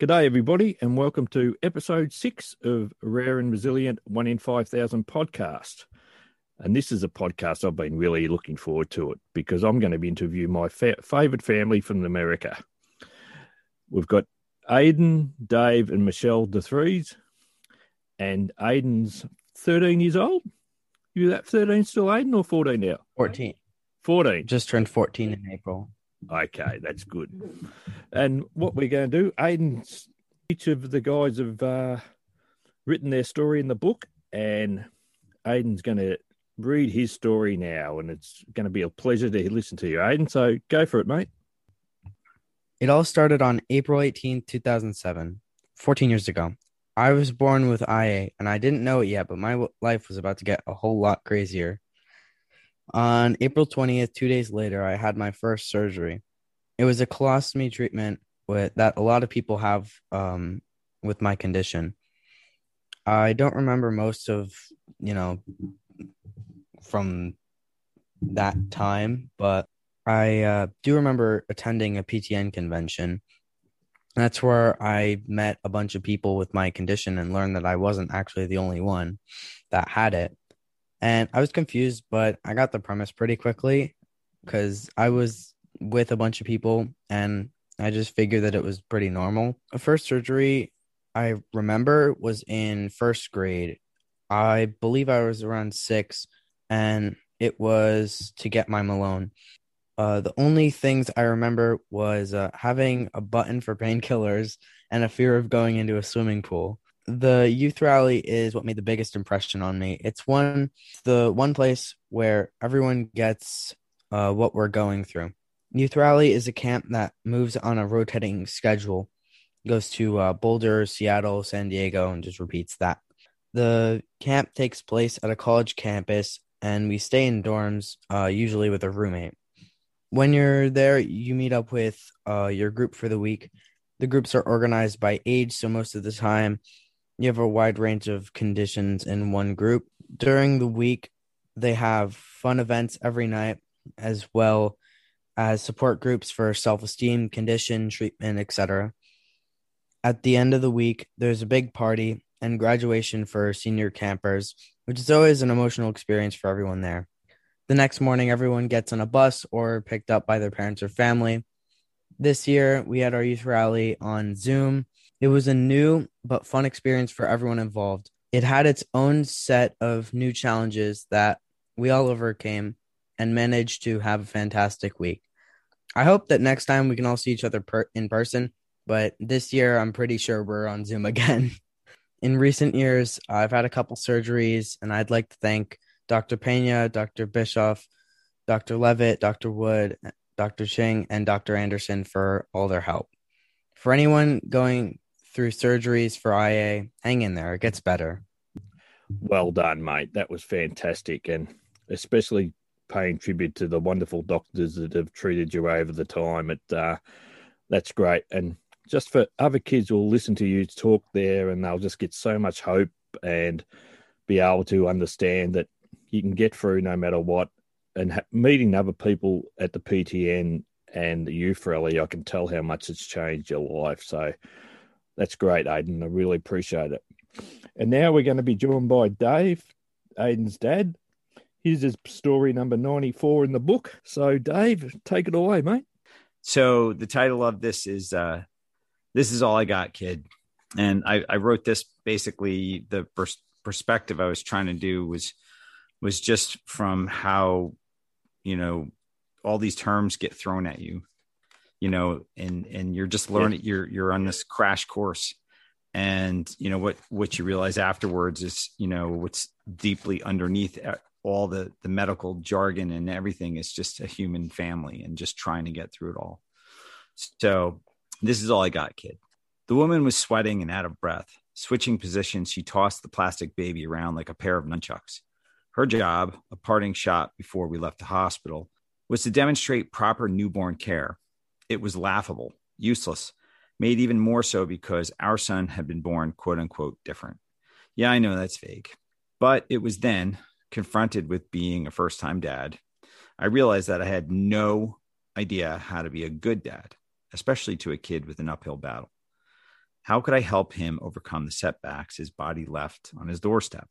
G'day, everybody, and welcome to episode six of Rare and Resilient One in 5,000 podcast. And this is a podcast I've been really looking forward to it because I'm going to be interviewing my fa- favourite family from America. We've got Aiden, Dave, and Michelle the threes, and Aiden's 13 years old. You that 13 still, Aiden, or 14 now? 14. 14. Just turned 14 in April. Okay, that's good. And what we're going to do, Aiden's, each of the guys have uh, written their story in the book, and Aiden's going to read his story now, and it's going to be a pleasure to listen to you, Aiden. So go for it, mate. It all started on April 18, 2007, 14 years ago. I was born with IA, and I didn't know it yet, but my life was about to get a whole lot crazier. On April 20th, two days later, I had my first surgery. It was a colostomy treatment with, that a lot of people have um, with my condition. I don't remember most of, you know, from that time, but I uh, do remember attending a PTN convention. That's where I met a bunch of people with my condition and learned that I wasn't actually the only one that had it. And I was confused, but I got the premise pretty quickly because I was with a bunch of people and I just figured that it was pretty normal. The first surgery I remember was in first grade. I believe I was around six, and it was to get my Malone. Uh, the only things I remember was uh, having a button for painkillers and a fear of going into a swimming pool the youth rally is what made the biggest impression on me. It's one the one place where everyone gets uh, what we're going through. Youth rally is a camp that moves on a rotating schedule, goes to uh, Boulder, Seattle, San Diego, and just repeats that. The camp takes place at a college campus, and we stay in dorms, uh, usually with a roommate. When you're there, you meet up with uh, your group for the week. The groups are organized by age, so most of the time you have a wide range of conditions in one group. During the week, they have fun events every night, as well as support groups for self esteem, condition, treatment, etc. At the end of the week, there's a big party and graduation for senior campers, which is always an emotional experience for everyone there. The next morning, everyone gets on a bus or picked up by their parents or family. This year, we had our youth rally on Zoom it was a new but fun experience for everyone involved. It had its own set of new challenges that we all overcame and managed to have a fantastic week. I hope that next time we can all see each other per- in person, but this year I'm pretty sure we're on Zoom again. in recent years, I've had a couple surgeries, and I'd like to thank Dr. Pena, Dr. Bischoff, Dr. Levitt, Dr. Wood, Dr. Ching, and Dr. Anderson for all their help. For anyone going through surgeries for IA. Hang in there. It gets better. Well done, mate. That was fantastic. And especially paying tribute to the wonderful doctors that have treated you over the time. It, uh, that's great. And just for other kids who will listen to you talk there and they'll just get so much hope and be able to understand that you can get through no matter what. And ha- meeting other people at the PTN and the youth rally, I can tell how much it's changed your life. So that's great, Aiden. I really appreciate it. And now we're going to be joined by Dave, Aiden's dad. Here's his story number 94 in the book. So, Dave, take it away, mate. So, the title of this is uh, This is All I Got, Kid. And I, I wrote this basically the pers- perspective I was trying to do was was just from how you know all these terms get thrown at you you know and and you're just learning you're you're on this crash course. And you know what what you realize afterwards is you know what's deeply underneath uh, all the the medical jargon and everything is just a human family and just trying to get through it all. So this is all i got kid. The woman was sweating and out of breath. Switching positions she tossed the plastic baby around like a pair of nunchucks. Her job a parting shot before we left the hospital was to demonstrate proper newborn care it was laughable, useless, made even more so because our son had been born, quote unquote, different. Yeah, I know that's vague. But it was then, confronted with being a first time dad, I realized that I had no idea how to be a good dad, especially to a kid with an uphill battle. How could I help him overcome the setbacks his body left on his doorstep?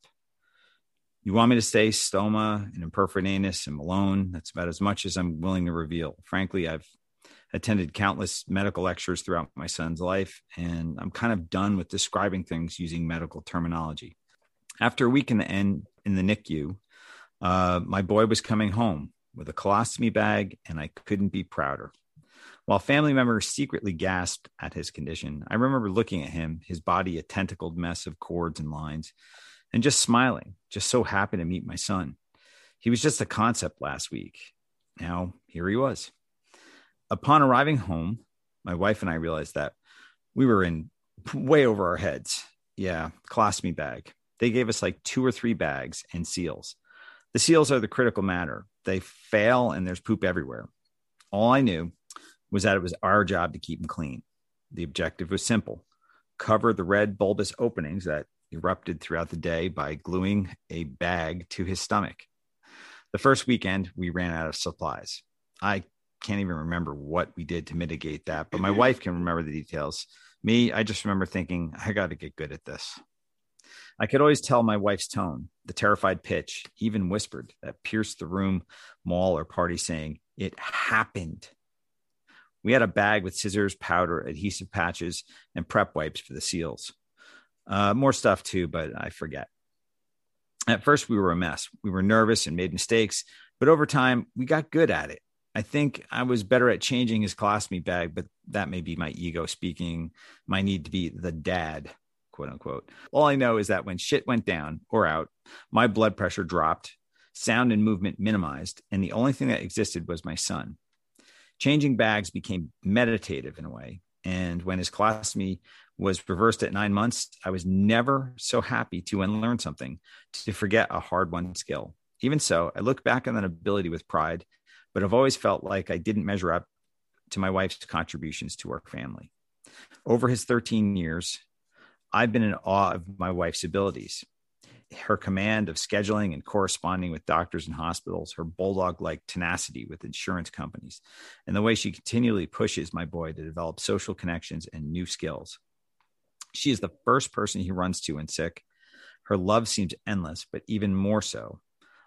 You want me to say stoma and imperforate anus and Malone? That's about as much as I'm willing to reveal. Frankly, I've attended countless medical lectures throughout my son's life, and I'm kind of done with describing things using medical terminology. After a week in the end in the NICU, uh, my boy was coming home with a colostomy bag, and I couldn't be prouder. While family members secretly gasped at his condition, I remember looking at him, his body a tentacled mess of cords and lines, and just smiling, just so happy to meet my son. He was just a concept last week. Now, here he was. Upon arriving home, my wife and I realized that we were in way over our heads. Yeah, colostomy bag. They gave us like two or three bags and seals. The seals are the critical matter. They fail and there's poop everywhere. All I knew was that it was our job to keep them clean. The objective was simple cover the red bulbous openings that erupted throughout the day by gluing a bag to his stomach. The first weekend, we ran out of supplies. I can't even remember what we did to mitigate that, but my wife can remember the details. Me, I just remember thinking, I got to get good at this. I could always tell my wife's tone, the terrified pitch, even whispered, that pierced the room, mall, or party, saying, It happened. We had a bag with scissors, powder, adhesive patches, and prep wipes for the seals. Uh, more stuff too, but I forget. At first, we were a mess. We were nervous and made mistakes, but over time, we got good at it. I think I was better at changing his colostomy bag, but that may be my ego speaking, my need to be the dad, quote unquote. All I know is that when shit went down or out, my blood pressure dropped, sound and movement minimized, and the only thing that existed was my son. Changing bags became meditative in a way. And when his colostomy was reversed at nine months, I was never so happy to unlearn something, to forget a hard won skill. Even so, I look back on that ability with pride but I've always felt like I didn't measure up to my wife's contributions to our family. Over his 13 years, I've been in awe of my wife's abilities. Her command of scheduling and corresponding with doctors and hospitals, her bulldog like tenacity with insurance companies, and the way she continually pushes my boy to develop social connections and new skills. She is the first person he runs to when sick. Her love seems endless, but even more so,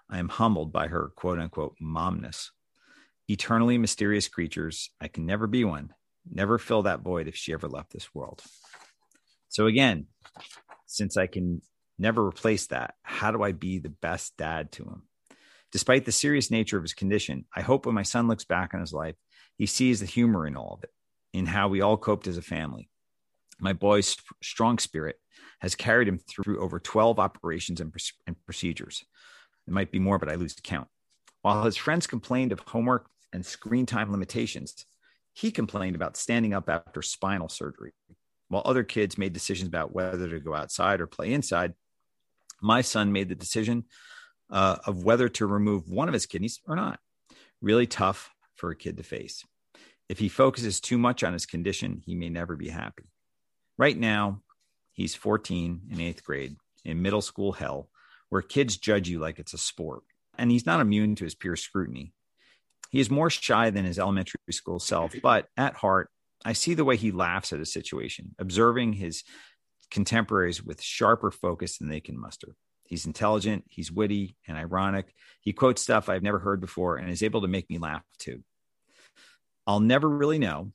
I am humbled by her quote unquote momness eternally mysterious creatures. I can never be one, never fill that void if she ever left this world. So, again, since I can never replace that, how do I be the best dad to him? Despite the serious nature of his condition, I hope when my son looks back on his life, he sees the humor in all of it, in how we all coped as a family. My boy's strong spirit has carried him through over 12 operations and, and procedures. It might be more, but I lose count. While his friends complained of homework and screen time limitations. He complained about standing up after spinal surgery. While other kids made decisions about whether to go outside or play inside, my son made the decision uh, of whether to remove one of his kidneys or not. Really tough for a kid to face. If he focuses too much on his condition, he may never be happy. Right now, he's 14 in eighth grade in middle school hell, where kids judge you like it's a sport. And he's not immune to his peer scrutiny. He is more shy than his elementary school self, but at heart, I see the way he laughs at a situation, observing his contemporaries with sharper focus than they can muster. He's intelligent, he's witty and ironic. He quotes stuff I've never heard before and is able to make me laugh too. I'll never really know,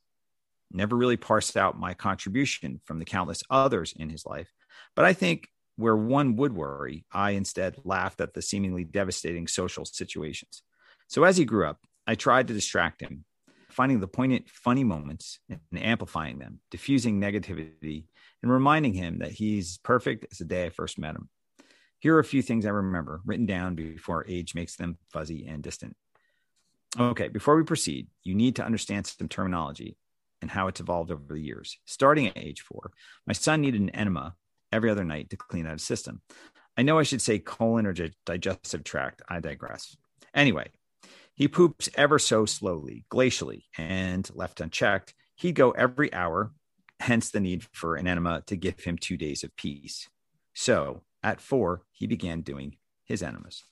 never really parse out my contribution from the countless others in his life. But I think where one would worry, I instead laughed at the seemingly devastating social situations. So as he grew up, I tried to distract him, finding the poignant, funny moments and amplifying them, diffusing negativity, and reminding him that he's perfect as the day I first met him. Here are a few things I remember written down before age makes them fuzzy and distant. Okay, before we proceed, you need to understand some terminology and how it's evolved over the years. Starting at age four, my son needed an enema every other night to clean out his system. I know I should say colon or digestive tract. I digress. Anyway, he poops ever so slowly, glacially, and left unchecked, he'd go every hour, hence the need for an enema to give him two days of peace. So at four, he began doing his enemas.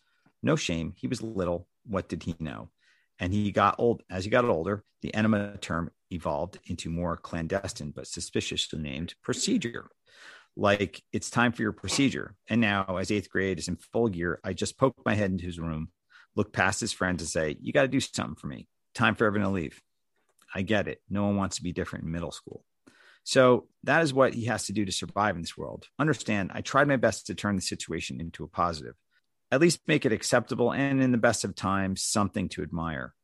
No shame, he was little. What did he know? And he got old. As he got older, the enema term evolved into more clandestine but suspiciously named procedure. Like it's time for your procedure. And now, as eighth grade is in full gear, I just poke my head into his room, look past his friends, and say, You got to do something for me. Time for everyone to leave. I get it. No one wants to be different in middle school. So that is what he has to do to survive in this world. Understand, I tried my best to turn the situation into a positive, at least make it acceptable and, in the best of times, something to admire.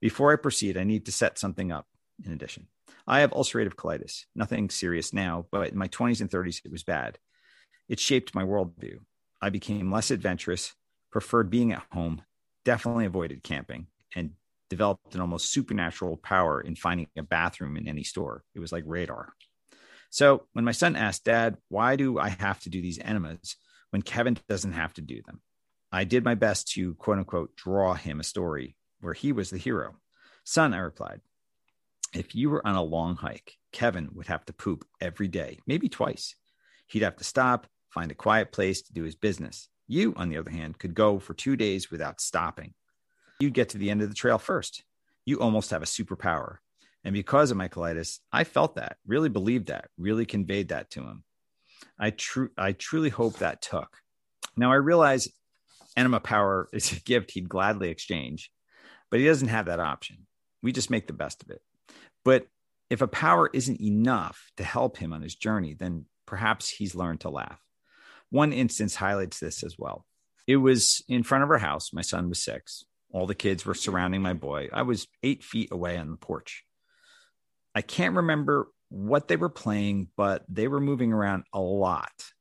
Before I proceed, I need to set something up in addition. I have ulcerative colitis, nothing serious now, but in my 20s and 30s, it was bad. It shaped my worldview. I became less adventurous, preferred being at home, definitely avoided camping, and developed an almost supernatural power in finding a bathroom in any store. It was like radar. So when my son asked, Dad, why do I have to do these enemas when Kevin doesn't have to do them? I did my best to quote unquote draw him a story where he was the hero. Son, I replied, if you were on a long hike, Kevin would have to poop every day, maybe twice. He'd have to stop, find a quiet place to do his business. You, on the other hand, could go for two days without stopping. You'd get to the end of the trail first. You almost have a superpower. And because of my colitis, I felt that, really believed that, really conveyed that to him. I, tr- I truly hope that took. Now, I realize enema power is a gift he'd gladly exchange, but he doesn't have that option. We just make the best of it. But if a power isn't enough to help him on his journey, then perhaps he's learned to laugh. One instance highlights this as well. It was in front of our house. My son was six. All the kids were surrounding my boy. I was eight feet away on the porch. I can't remember what they were playing, but they were moving around a lot.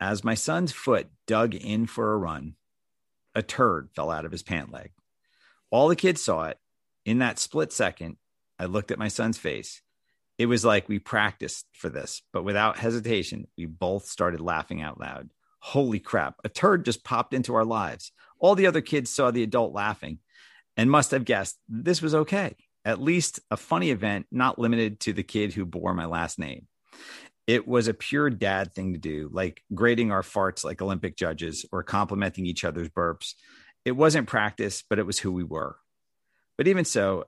As my son's foot dug in for a run, a turd fell out of his pant leg. All the kids saw it. In that split second, I looked at my son's face. It was like we practiced for this, but without hesitation, we both started laughing out loud. Holy crap, a turd just popped into our lives. All the other kids saw the adult laughing and must have guessed this was okay. At least a funny event, not limited to the kid who bore my last name. It was a pure dad thing to do, like grading our farts like Olympic judges or complimenting each other's burps. It wasn't practice, but it was who we were. But even so,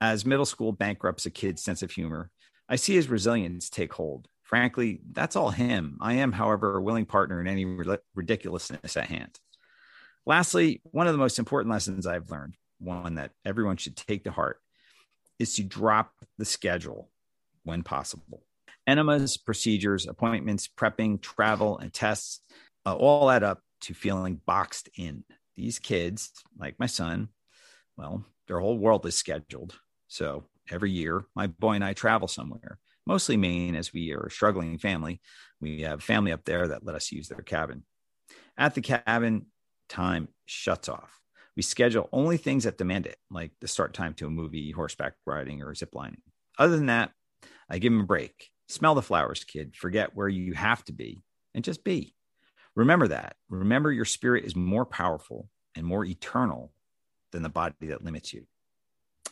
as middle school bankrupts a kid's sense of humor, I see his resilience take hold. Frankly, that's all him. I am, however, a willing partner in any ridiculousness at hand. Lastly, one of the most important lessons I've learned, one that everyone should take to heart, is to drop the schedule when possible. Enemas, procedures, appointments, prepping, travel, and tests uh, all add up to feeling boxed in. These kids, like my son, well, their whole world is scheduled. So every year, my boy and I travel somewhere, mostly Maine, as we are a struggling family. We have family up there that let us use their cabin. At the cabin, time shuts off. We schedule only things that demand it, like the start time to a movie, horseback riding, or zip lining. Other than that, I give him a break. Smell the flowers, kid. Forget where you have to be and just be. Remember that. Remember your spirit is more powerful and more eternal than the body that limits you.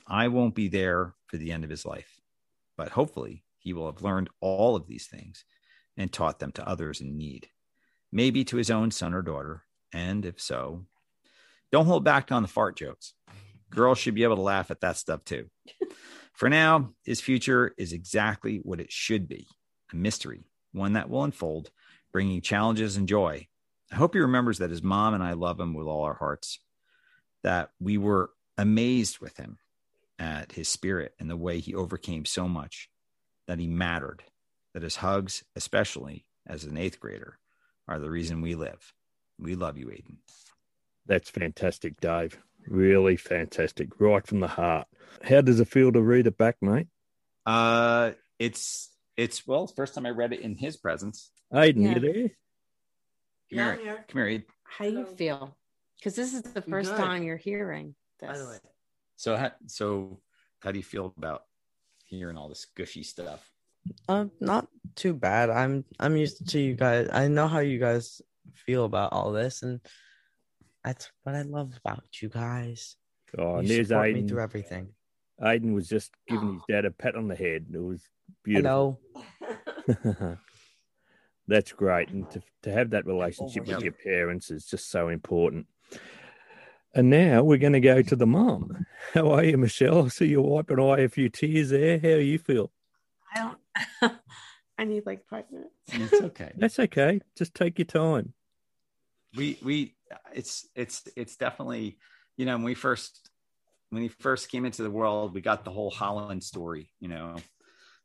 I won't be there for the end of his life, but hopefully he will have learned all of these things and taught them to others in need, maybe to his own son or daughter. And if so, don't hold back on the fart jokes. Girls should be able to laugh at that stuff too. For now, his future is exactly what it should be a mystery, one that will unfold, bringing challenges and joy. I hope he remembers that his mom and I love him with all our hearts, that we were amazed with him at his spirit and the way he overcame so much, that he mattered, that his hugs, especially as an eighth grader, are the reason we live. We love you, Aiden. That's fantastic, Dave. Really fantastic, right from the heart. How does it feel to read it back, mate? Uh, it's it's well, first time I read it in his presence. Aiden, Yeah. you there? Come Yeah, here, yeah. come here. Aiden. How do you feel? Because this is the first time you're hearing this. By the way, So, how, so how do you feel about hearing all this gushy stuff? Uh, not too bad. I'm I'm used to you guys. I know how you guys feel about all this, and that's what I love about you guys. Oh, and you there's support me through everything. Aiden was just giving his dad a pat on the head. It was beautiful. know. That's great. And to, to have that relationship with Yep. your parents is just so important. And now we're going to go to the mum. How are you, Michelle? I see you're wiping away a few tears there. How do you feel? I don't. I need like five minutes. It's okay. That's okay. Just take your time. we we it's it's it's definitely you know when we first when he first came into the world we got the whole holland story you know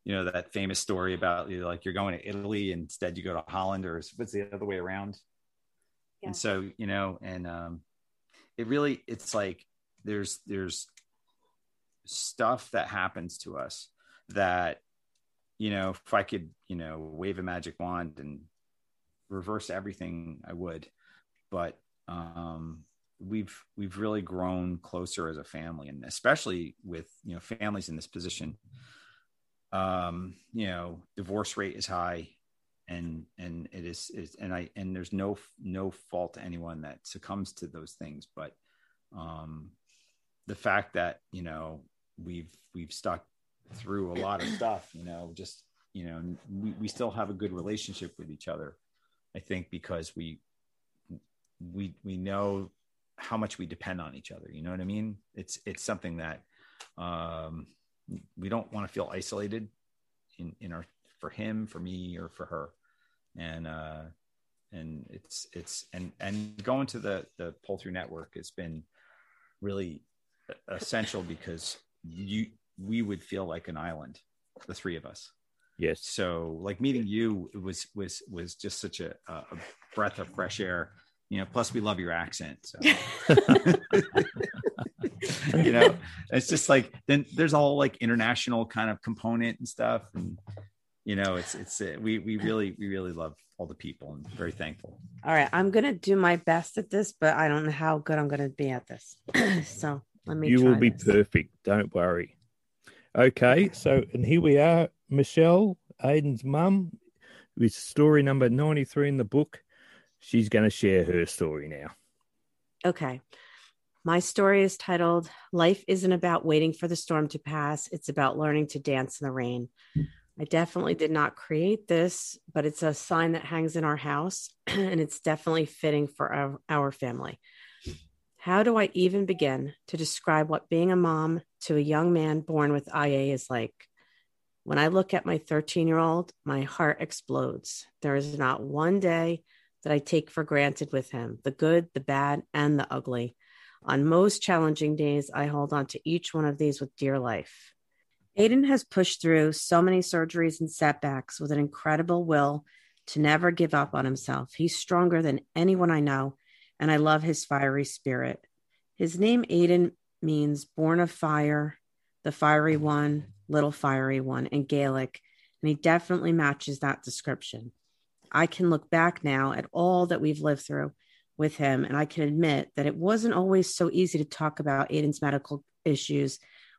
you know that famous story about you know, like you're going to italy instead you go to holland or what's the other way around Yeah. and so you know and um it really it's like there's there's stuff that happens to us that you know if i could you know wave a magic wand and reverse everything i would. But um we've we've really grown closer as a family and especially with you know families in this position. Um you know divorce rate is high and and it is, and i and there's no no fault to anyone that succumbs to those things but um the fact that you know we've we've stuck through a lot of stuff you know just you know we, we still have a good relationship with each other i think because we we we know how much we depend on each other you know what i mean? It's it's something that um we don't want to feel isolated in in our for him for me or for her. And uh and it's it's and and going to the the pull through network has been really essential because you we would feel like an island the three of us. Yes. so like meeting you was was was just such a, a breath of fresh air you know plus we love your accent so. You know it's just like then there's a whole like international kind of component and stuff and you know it's it's uh, we we really we really love all the people and very thankful All right, I'm gonna do my best at this, but I don't know how good I'm gonna be at this. so let me. you will be this. perfect. Don't worry. Okay, so and here we are, Michelle, Aiden's mum, with story number 93 in the book. She's going to share her story now. Okay. My story is titled Life Isn't About Waiting for the Storm to Pass. It's about learning to dance in the rain. I definitely did not create this, but it's a sign that hangs in our house, and it's definitely fitting for our, our family. How do I even begin to describe what being a mom to a young man born with IA is like? When I look at my 13 year old, my heart explodes. There is not one day that I take for granted with him the good, the bad, and the ugly. On most challenging days, I hold on to each one of these with dear life. Aiden has pushed through so many surgeries and setbacks with an incredible will to never give up on himself. He's stronger than anyone I know, and I love his fiery spirit. His name, Aiden, means born of fire, the fiery one, little fiery one in Gaelic, and he definitely matches that description. I can look back now at all that we've lived through with him, and I can admit that it wasn't always so easy to talk about Aiden's medical issues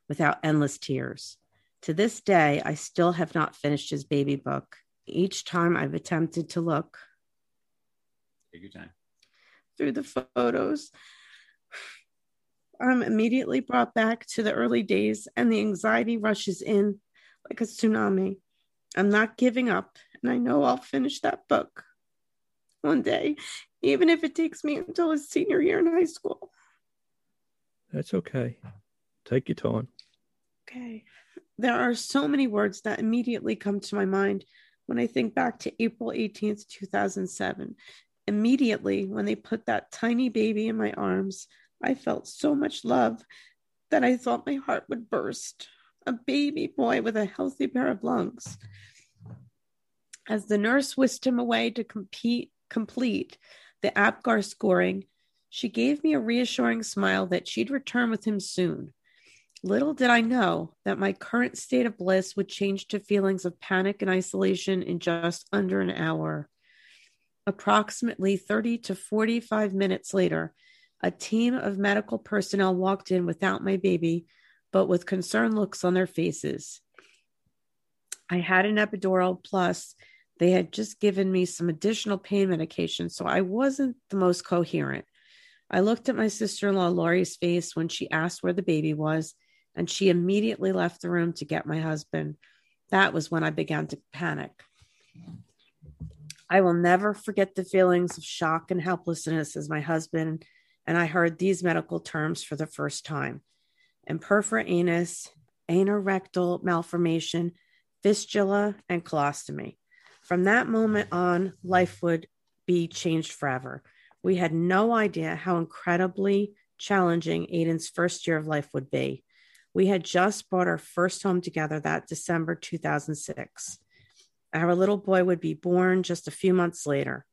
without endless tears. To this day, I still have not finished his baby book. Each time I've attempted to look take your time through the photos, I'm immediately brought back to the early days, and the anxiety rushes in like a tsunami. I'm not giving up, and I know I'll finish that book one day, even if it takes me until his senior year in high school. That's okay. Take your time. Okay. There are so many words that immediately come to my mind when I think back to April 18th, 2007. Immediately, when they put that tiny baby in my arms, I felt so much love that I thought my heart would burst. A baby boy with a healthy pair of lungs. As the nurse whisked him away to compete, complete the APGAR scoring, she gave me a reassuring smile that she'd return with him soon. Little did I know that my current state of bliss would change to feelings of panic and isolation in just under an hour. Approximately 30 to 45 minutes later, a team of medical personnel walked in without my baby, but with concerned looks on their faces. I had an epidural, plus, they had just given me some additional pain medication, so I wasn't the most coherent. I looked at my sister in law, Laurie's face, when she asked where the baby was, and she immediately left the room to get my husband. That was when I began to panic. I will never forget the feelings of shock and helplessness as my husband and I heard these medical terms for the first time imperforate anus, anorectal malformation, fistula, and colostomy. From that moment on, life would be changed forever. We had no idea how incredibly challenging Aiden's first year of life would be. We had just bought our first home together that December 2006. Our little boy would be born just a few months later.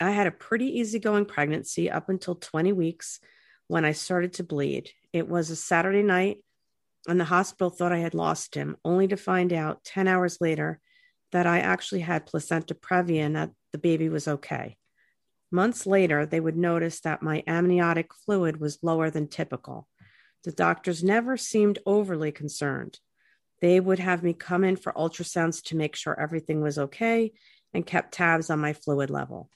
I had a pretty easygoing pregnancy up until 20 weeks when I started to bleed. It was a Saturday night, and the hospital thought I had lost him, only to find out 10 hours later that I actually had placenta previa and that the baby was okay. Months later, they would notice that my amniotic fluid was lower than typical. The doctors never seemed overly concerned. They would have me come in for ultrasounds to make sure everything was okay and kept tabs on my fluid level.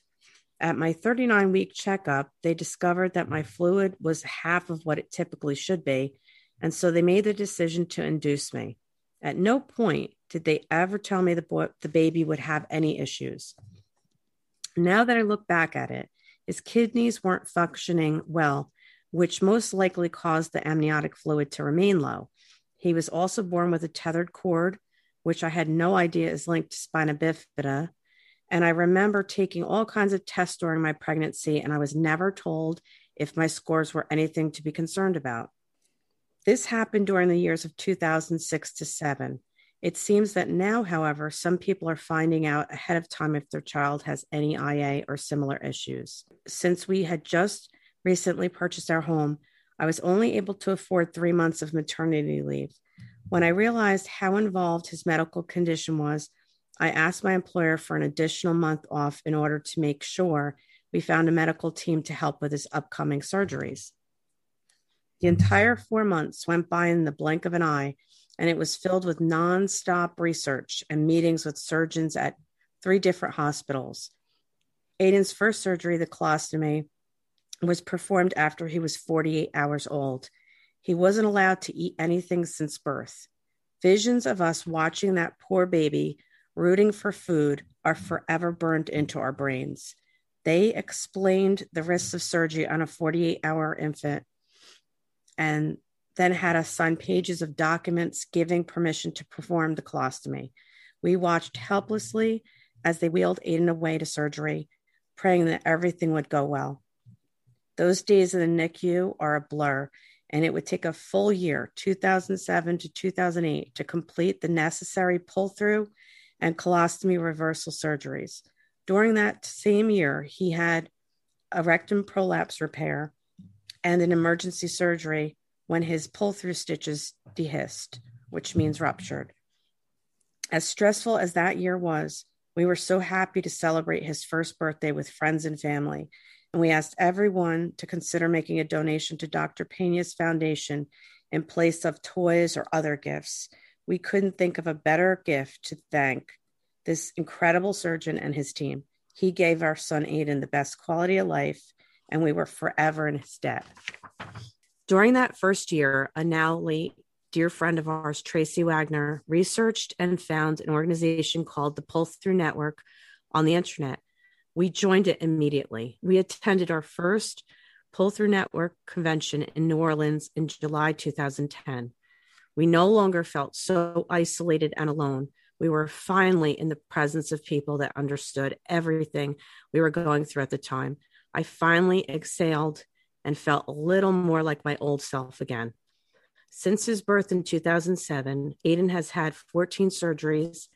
At my 39 week checkup, they discovered that my fluid was half of what it typically should be. And so they made the decision to induce me. At no point did they ever tell me the, boy, the baby would have any issues. Now that I look back at it, his kidneys weren't functioning well, which most likely caused the amniotic fluid to remain low. He was also born with a tethered cord, which I had no idea is linked to spina bifida. And I remember taking all kinds of tests during my pregnancy, and I was never told if my scores were anything to be concerned about. This happened during the years of 2006 to 7. It seems that now, however, some people are finding out ahead of time if their child has any IA or similar issues. Since we had just recently purchased our home, I was only able to afford three months of maternity leave. When I realized how involved his medical condition was, I asked my employer for an additional month off in order to make sure we found a medical team to help with his upcoming surgeries. The entire four months went by in the blink of an eye, and it was filled with nonstop research and meetings with surgeons at three different hospitals. Aiden's first surgery, the colostomy, was performed after he was 48 hours old. He wasn't allowed to eat anything since birth. Visions of us watching that poor baby rooting for food are forever burned into our brains. They explained the risks of surgery on a 48 hour infant and then had us sign pages of documents giving permission to perform the colostomy. We watched helplessly as they wheeled Aiden away to surgery, praying that everything would go well. Those days in the NICU are a blur, and it would take a full year, 2007 to 2008, to complete the necessary pull through and colostomy reversal surgeries. During that same year, he had a rectum prolapse repair and an emergency surgery when his pull through stitches dehisced, which means ruptured. As stressful as that year was, we were so happy to celebrate his first birthday with friends and family. And we asked everyone to consider making a donation to Dr. Pena's foundation in place of toys or other gifts. We couldn't think of a better gift to thank this incredible surgeon and his team. He gave our son Aiden the best quality of life, and we were forever in his debt. During that first year, a now late dear friend of ours, Tracy Wagner, researched and found an organization called the Pull Through Network on the internet. We joined it immediately. We attended our first Pull Through Network convention in New Orleans in July 2010. We no longer felt so isolated and alone. We were finally in the presence of people that understood everything we were going through at the time. I finally exhaled and felt a little more like my old self again. Since his birth in 2007, Aiden has had 14 surgeries,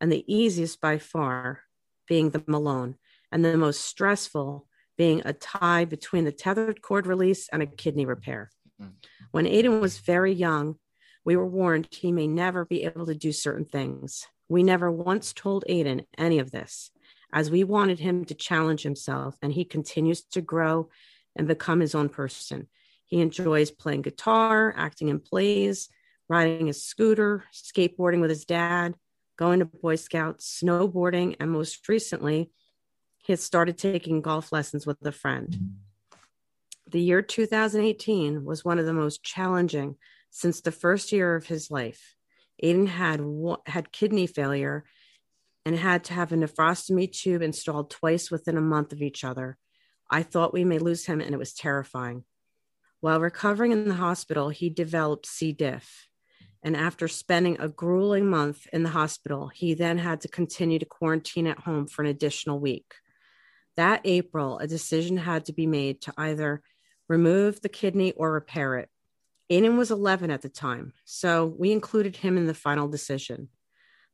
and the easiest by far being the Malone, and the most stressful being a tie between the tethered cord release and a kidney repair. Mm. When Aiden was very young, we were warned he may never be able to do certain things. We never once told Aiden any of this, as we wanted him to challenge himself, and he continues to grow and become his own person. He enjoys playing guitar, acting in plays, riding a scooter, skateboarding with his dad, going to Boy Scouts, snowboarding, and most recently, he had started taking golf lessons with a friend. The year 2018 was one of the most challenging since the first year of his life. Aiden had had kidney failure and had to have a nephrostomy tube installed twice within a month of each other. I thought we may lose him, and it was terrifying. While recovering in the hospital, he developed C. diff. And after spending a grueling month in the hospital, he then had to continue to quarantine at home for an additional week. That April, a decision had to be made to either remove the kidney or repair it. Aiden was 11 at the time, so we included him in the final decision.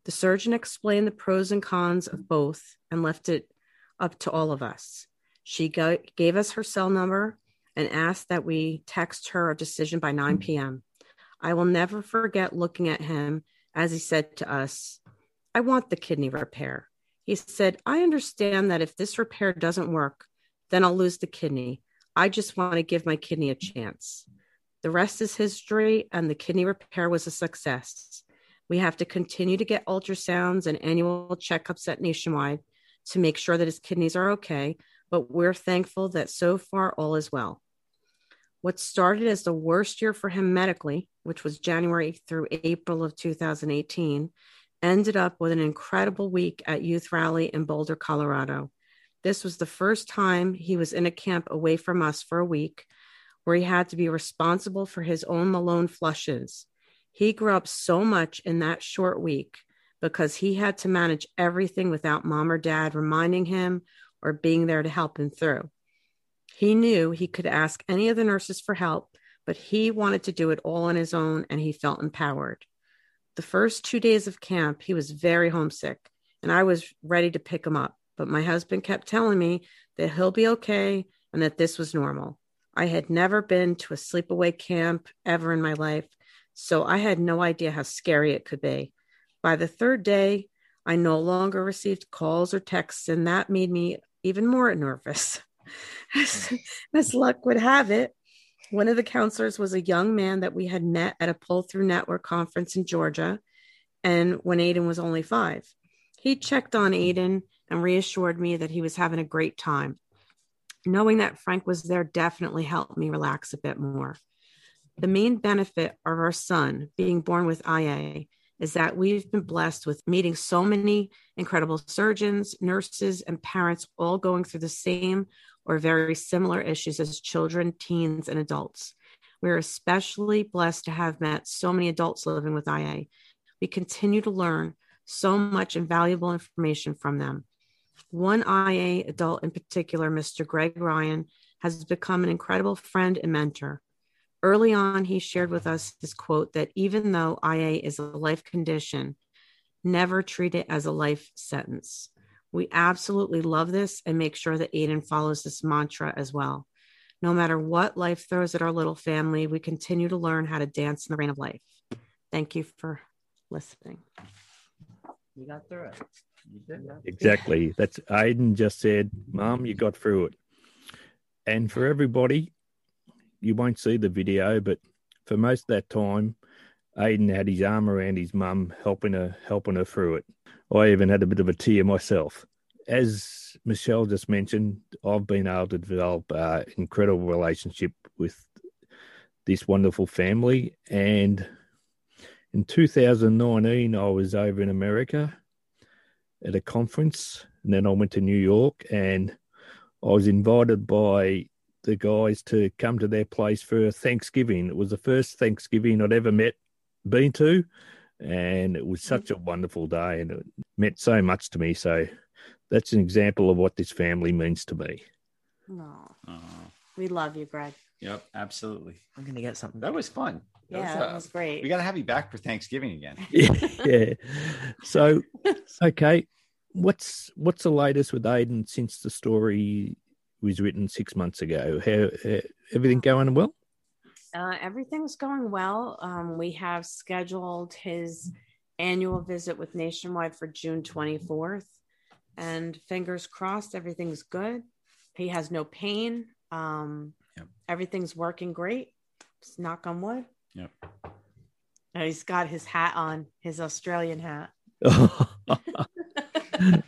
The surgeon explained the pros and cons of both and left it up to all of us. She gave us her cell number and asked that we text her a decision by 9 p.m. I will never forget looking at him as he said to us, I want the kidney repair. He said, I understand that if this repair doesn't work, then I'll lose the kidney. I just want to give my kidney a chance. The rest is history, and the kidney repair was a success. We have to continue to get ultrasounds and annual checkups at Nationwide to make sure that his kidneys are okay, but we're thankful that so far all is well. What started as the worst year for him medically, which was January through April of 2018, ended up with an incredible week at Youth Rally in Boulder, Colorado. This was the first time he was in a camp away from us for a week where he had to be responsible for his own Malone flushes. He grew up so much in that short week because he had to manage everything without mom or dad reminding him or being there to help him through. He knew he could ask any of the nurses for help, but he wanted to do it all on his own and he felt empowered. The first two days of camp, he was very homesick and I was ready to pick him up but my husband kept telling me that he'll be okay and that this was normal. I had never been to a sleepaway camp ever in my life, so I had no idea how scary it could be. By the third day, I no longer received calls or texts, and that made me even more nervous. as, as luck would have it, one of the counselors was a young man that we had met at a pull through network conference in Georgia. And when Aiden was only five, he checked on Aiden and reassured me that he was having a great time. Knowing that Frank was there definitely helped me relax a bit more. The main benefit of our son being born with IA is that we've been blessed with meeting so many incredible surgeons, nurses, and parents all going through the same or very similar issues as children, teens, and adults. We're especially blessed to have met so many adults living with IA. We continue to learn so much invaluable information from them. One IA adult in particular, Mr. Greg Ryan, has become an incredible friend and mentor. Early on, he shared with us his quote that even though IA is a life condition, never treat it as a life sentence. We absolutely love this and make sure that Aiden follows this mantra as well. No matter what life throws at our little family, we continue to learn how to dance in the rain of life. Thank you for listening. You got through it. Exactly. That's Aiden just said, Mom, you got through it. And for everybody, you won't see the video, but for most of that time, Aiden had his arm around his mum, helping her, helping her through it. I even had a bit of a tear myself. As Michelle just mentioned, I've been able to develop an incredible relationship with this wonderful family. And in 2019, I was over in America at a conference, and then I went to New York, and I was invited by the guys to come to their place for Thanksgiving. It was the first Thanksgiving I'd ever met, been to, and it was such a wonderful day, and it meant so much to me. So that's an example of what this family means to me. No, we love you, Greg. Yep, absolutely. I'm gonna get something. That was fun. That Yeah, was, that uh, was great. We got to have you back for Thanksgiving again. yeah. So, okay, what's what's the latest with Aiden since the story was written six months ago? How, how everything going well? Uh, everything's going well. Um, we have scheduled his annual visit with Nationwide for June 24th. And fingers crossed, everything's good. He has no pain. Um, Yep. Everything's working great. Just knock on wood. Yep. And he's got his hat on, his Australian hat.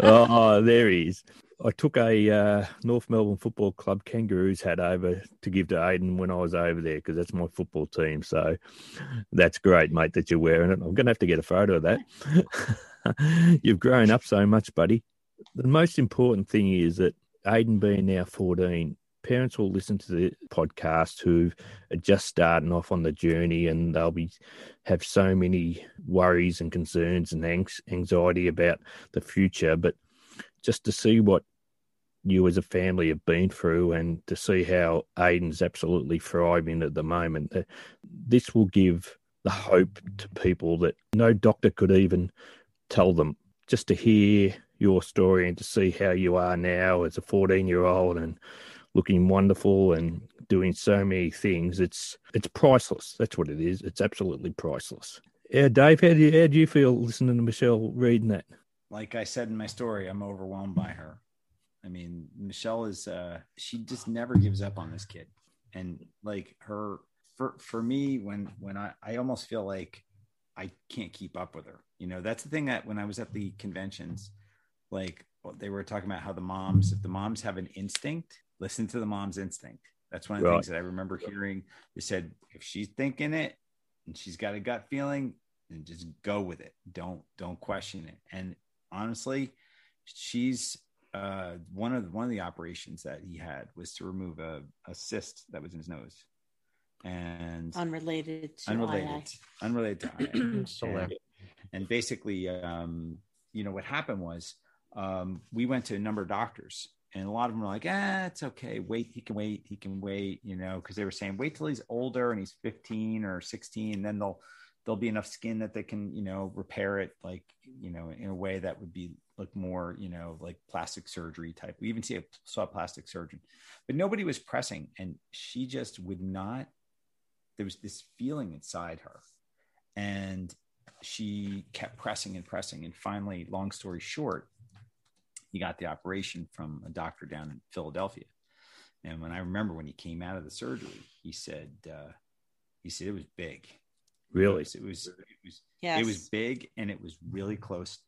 oh, there he is. I took a uh, North Melbourne Football Club Kangaroos hat over to give to Aiden when I was over there because that's my football team. So that's great, mate, that you're wearing it. I'm going to have to get a photo of that. You've grown up so much, buddy. The most important thing is that Aiden being now 14, parents will listen to the podcast who are just starting off on the journey and they'll be have so many worries and concerns and anxiety about the future but just to see what you as a family have been through and to see how Aiden's absolutely thriving at the moment. This will give the hope to people that no doctor could even tell them. Just to hear your story and to see how you are now as a 14 year old and looking wonderful and doing so many things, it's it's priceless. That's what it is. It's absolutely priceless. Yeah, Dave, how do you, how do you feel listening to Michelle reading that? Like I said in my story, I'm overwhelmed by her. I mean, Michelle is uh she just never gives up on this kid. And like her for for me when when I I almost feel like I can't keep up with her. You know, that's the thing that when I was at the conventions, like they were talking about how the moms, if the moms have an instinct, listen to the mom's instinct. That's one of the right. things that I remember hearing. They said if she's thinking it and she's got a gut feeling, then just go with it. Don't don't question it. And honestly, she's uh, one of the, one of the operations that he had was to remove a, a cyst that was in his nose, and unrelated to unrelated II. unrelated to and, and, basically, um, you know what happened was um, we went to a number of doctors, and a lot of them were like, "Ah, it's okay. Wait, he can wait. He can wait." You know, because they were saying, "Wait till he's older and he's 15 or 16, and then they'll." There'll be enough skin that they can you know repair it like you know in a way that would be look more you know like plastic surgery type. We even see a, saw a plastic surgeon. But nobody was pressing and she just would not there was this feeling inside her. And she kept pressing and pressing. And finally long story short he got the operation from a doctor down in philadelphia. And when i remember when he came out of the surgery he said uh, he said it was big Really? It was it was yes. it was big and it was really close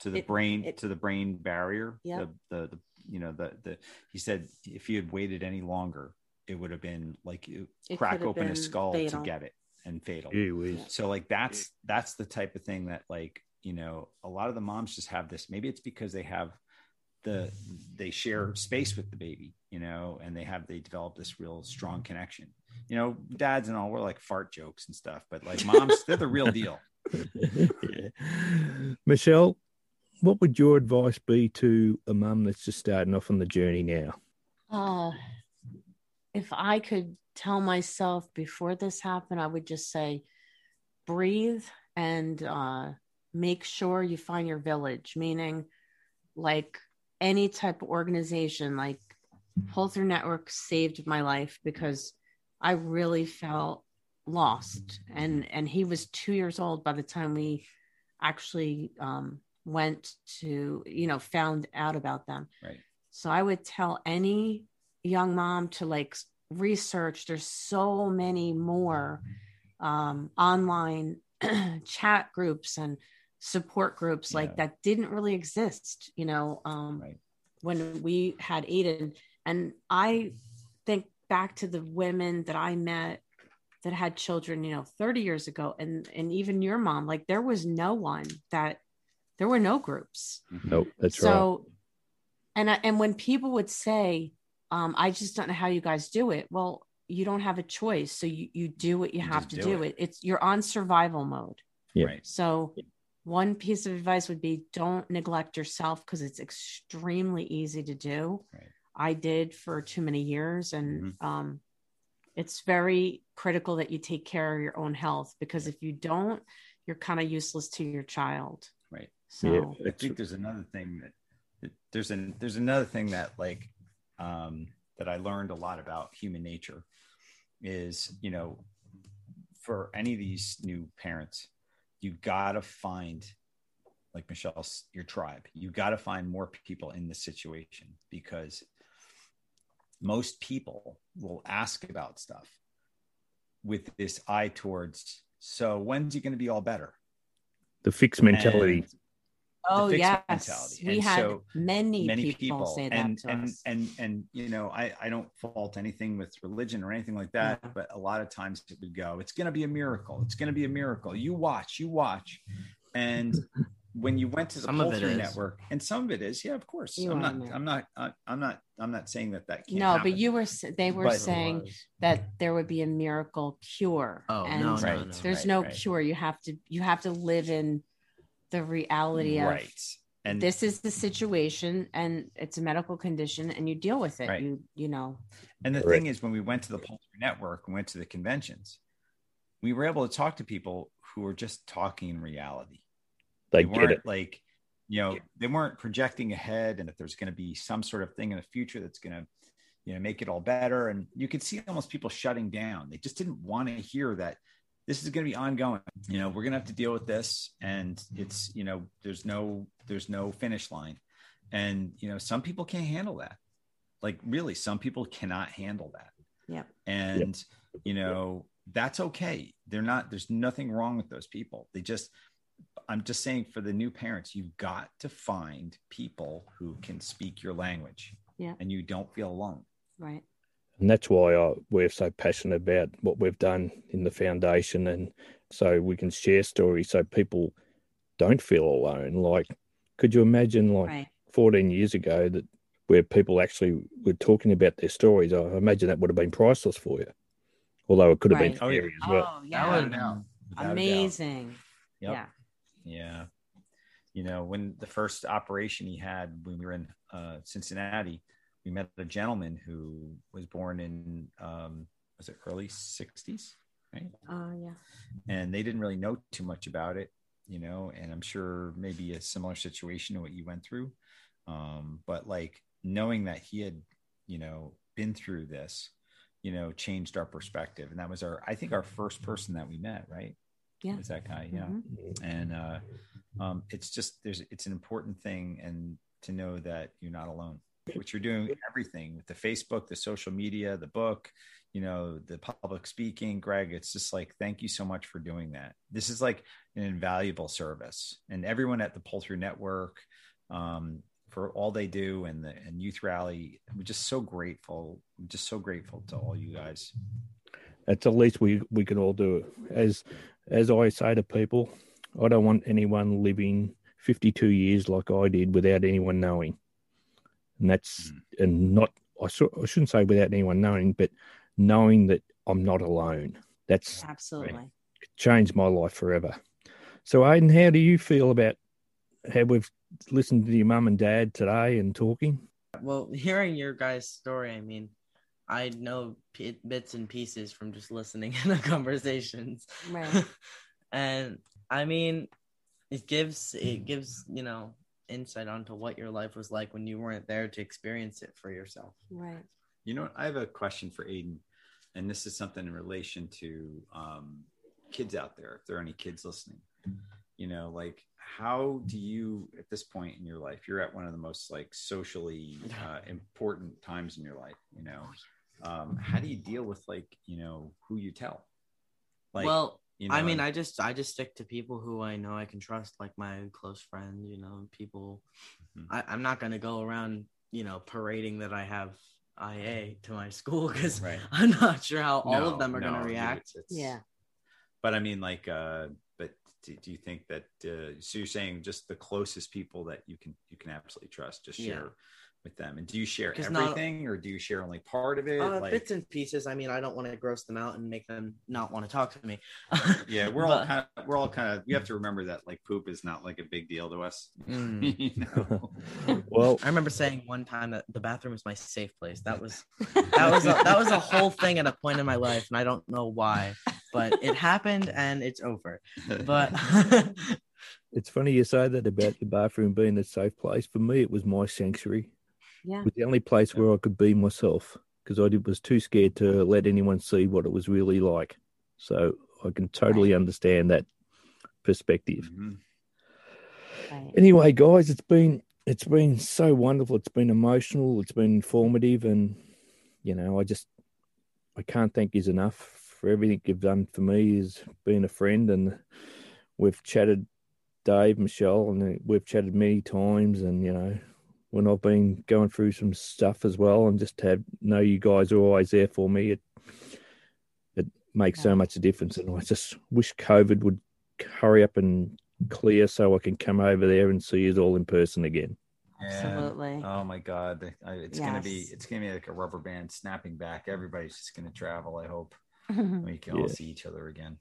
to the it, brain it, to the brain barrier. Yeah. The, the, the you know the the he said if he had waited any longer, it would have been like you crack open a skull fatal. to get it and fatal. So like that's that's the type of thing that like you know a lot of the moms just have this. Maybe it's because they have the they share space with the baby, you know, and they have they develop this real strong connection you know, dads and all we're like fart jokes and stuff, but like moms, they're the real deal. yeah. Michelle, what would your advice be to a mum that's just starting off on the journey now? Uh, if I could tell myself before this happened, I would just say breathe and uh, make sure you find your village, meaning like any type of organization, like Pull Through Network saved my life because I really felt lost. And and he was two years old by the time we actually um, went to, you know, found out about them. Right. So I would tell any young mom to like research. There's so many more um, online chat groups and support groups yeah. like that didn't really exist, you know, um, right. when we had Aiden. And I think back to the women that I met that had children, you know, 30 years ago and and even your mom, like there was no one that there were no groups. Mm-hmm. Nope, that's so, right. So and I, and when people would say, um, I just don't know how you guys do it. Well, you don't have a choice. So you, you do what you, you have to do, do it. it. It's you're on survival mode. Yeah. Right. So one piece of advice would be don't neglect yourself because it's extremely easy to do. Right. I did for too many years. And mm-hmm. um, it's very critical that you take care of your own health because if you don't, you're kind of useless to your child. Right. So yeah, I think there's another thing that there's an there's another thing that like um, that I learned a lot about human nature is you know for any of these new parents you gotta find like Michelle's your tribe. You got to find more people in this situation because most people will ask about stuff with this eye towards so when's it going to be all better the fixed mentality and oh yes mentality. we and had so many, many people, people, say that and to and, us. and and you know i i don't fault anything with religion or anything like that yeah. but a lot of times it would go it's going to be a miracle it's going to be a miracle you watch you watch and when you went to the Some Pull Through Network, and some of it is, yeah, of course. You I'm not, man. I'm not, I- I'm not, I'm not saying that that can't. no, happen. but you were they were But- saying that there would be a miracle cure. Oh, and no, no, Right. no. there's Right, no right. cure. You have to you have to live in the reality of right, and this is the situation and it's a medical condition and you deal with it. Right. You you know. And the Correct. thing is, when we went to the Pull Through Network and went to the conventions, we were able to talk to people who were just talking in reality. They weren't get it. like, you know, they weren't projecting ahead and that there's going to be some sort of thing in the future that's going to, you know, make it all better. And you could see almost people shutting down. They just didn't want to hear that this is going to be ongoing. You know, we're going to have to deal with this, and it's, you know, there's no, there's no finish line, and you know, some people can't handle that. Like really, some people cannot handle that. Yeah. And you know, that's okay. They're not. There's nothing wrong with those people. They just. I'm just saying for the new parents, you've got to find people who can speak your language. Yeah. And you don't feel alone. Right. And that's why I, we're so passionate about what we've done in the foundation. And so we can share stories so people don't feel alone. Like, could you imagine, like, Right. 14 years ago, that where people actually were talking about their stories? I imagine that would have been priceless for you. Although it could have Right. been Oh, yeah. as well. Oh yeah. would- Without a doubt. Without a doubt. Amazing. Yep. Yeah. Yeah. You know, when the first operation he had when we were in uh, Cincinnati, we met a gentleman who was born in, um, was it early 60s? Right. Oh yeah. And they didn't really know too much about it, you know, and I'm sure maybe a similar situation to what you went through. Um, but like knowing that he had, you know, been through this, you know, changed our perspective. And that was our, I think, our first person that we met, right? Yeah. Was that guy? Yeah Mhm. and uh, um, it's just there's it's an important thing and to know that you're not alone what you're doing everything with the facebook the social media the book you know the public speaking greg it's just like thank you so much for doing that this is like an invaluable service and everyone at the Pull Through Network um, for all they do and the and youth rally we're just so grateful I'm just so grateful to all you guys It's the least we, we can all do it. As as I say to people, I don't want anyone living 52 years like I did without anyone knowing. And that's, hmm. and not, I, sh- I shouldn't say without anyone knowing, but knowing that I'm not alone. That's Absolutely. changed my life forever. So, Aiden, how do you feel about how we've listened to your mum and dad today and talking? Well, hearing your guys' story, I mean, I know p- bits and pieces from just listening in the conversations. Right. and I mean, it gives it gives you know insight onto what your life was like when you weren't there to experience it for yourself. Right. You know. I have a question for Aiden, and this is something in relation to um, kids out there. If there are any kids listening, you know, like how do you, at this point in your life, you're at one of the most like socially uh, important times in your life. You know, um, how do you deal with like you know who you tell? Like, well, you know, I mean, I just I just stick to people who I know I can trust, like my close friends. You know, people. Mhm. I, I'm not gonna go around, you know, parading that I have IA to my school because right. I'm not sure how all No, of them are no, gonna react. it's- Yeah. but I mean, like, uh, but do, do you think that? Uh, so you're saying just the closest people that you can you can absolutely trust, just Yeah. Share with them, and do you share 'Cause not- everything, or do you share only part of it? Uh, like, bits and pieces. I mean, I don't want to gross them out and make them not want to talk to me. yeah, we're all kind of we're all kind of. You have to remember that like poop is not like a big deal to us. Mm. you know, Well, I remember saying one time that the bathroom is my safe place. That was that was a, that was a whole thing at a point in my life, and I don't know why, but it happened and it's over. But it's funny you say that about the bathroom being a safe place. For me, it was my sanctuary. Yeah. Was the only place where I could be myself because I did, was too scared to let anyone see what it was really like. So I can totally understand that perspective. Mhm. Right. Anyway, guys, it's been it's been so wonderful. It's been emotional. It's been informative, and you know, I just I can't thank you enough for everything you've done for me as being a friend. And we've chatted, Dave, Michelle, and we've chatted many times. And you know, when I've been going through some stuff as well, and just to have know you guys are always there for me, it it makes so Yeah. much difference. And I just wish COVID would hurry up and clear so I can come over there and see you all in person again. Absolutely. Oh my God, I, it's gonna be it's gonna be like a rubber band snapping back. Everybody's just gonna travel. I hope we can all see each other again.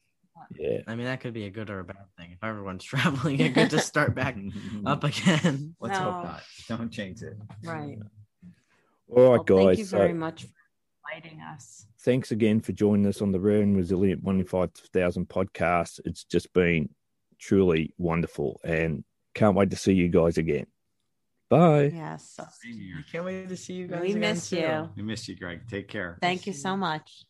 Yeah. I mean, that could be a good or a bad thing. If everyone's traveling, it could just start back up again. Let's No. hope not. Don't change it. right. All right, Well, guys. Thank you so- very much for inviting us. thanks again for joining us on the Rare and Resilient 15000 podcast. It's just been truly wonderful and can't wait to see you guys again. Bye. Yes. I can't wait to see you guys. We again, miss too. you. We miss you, Greg. Take care. Thank you so much.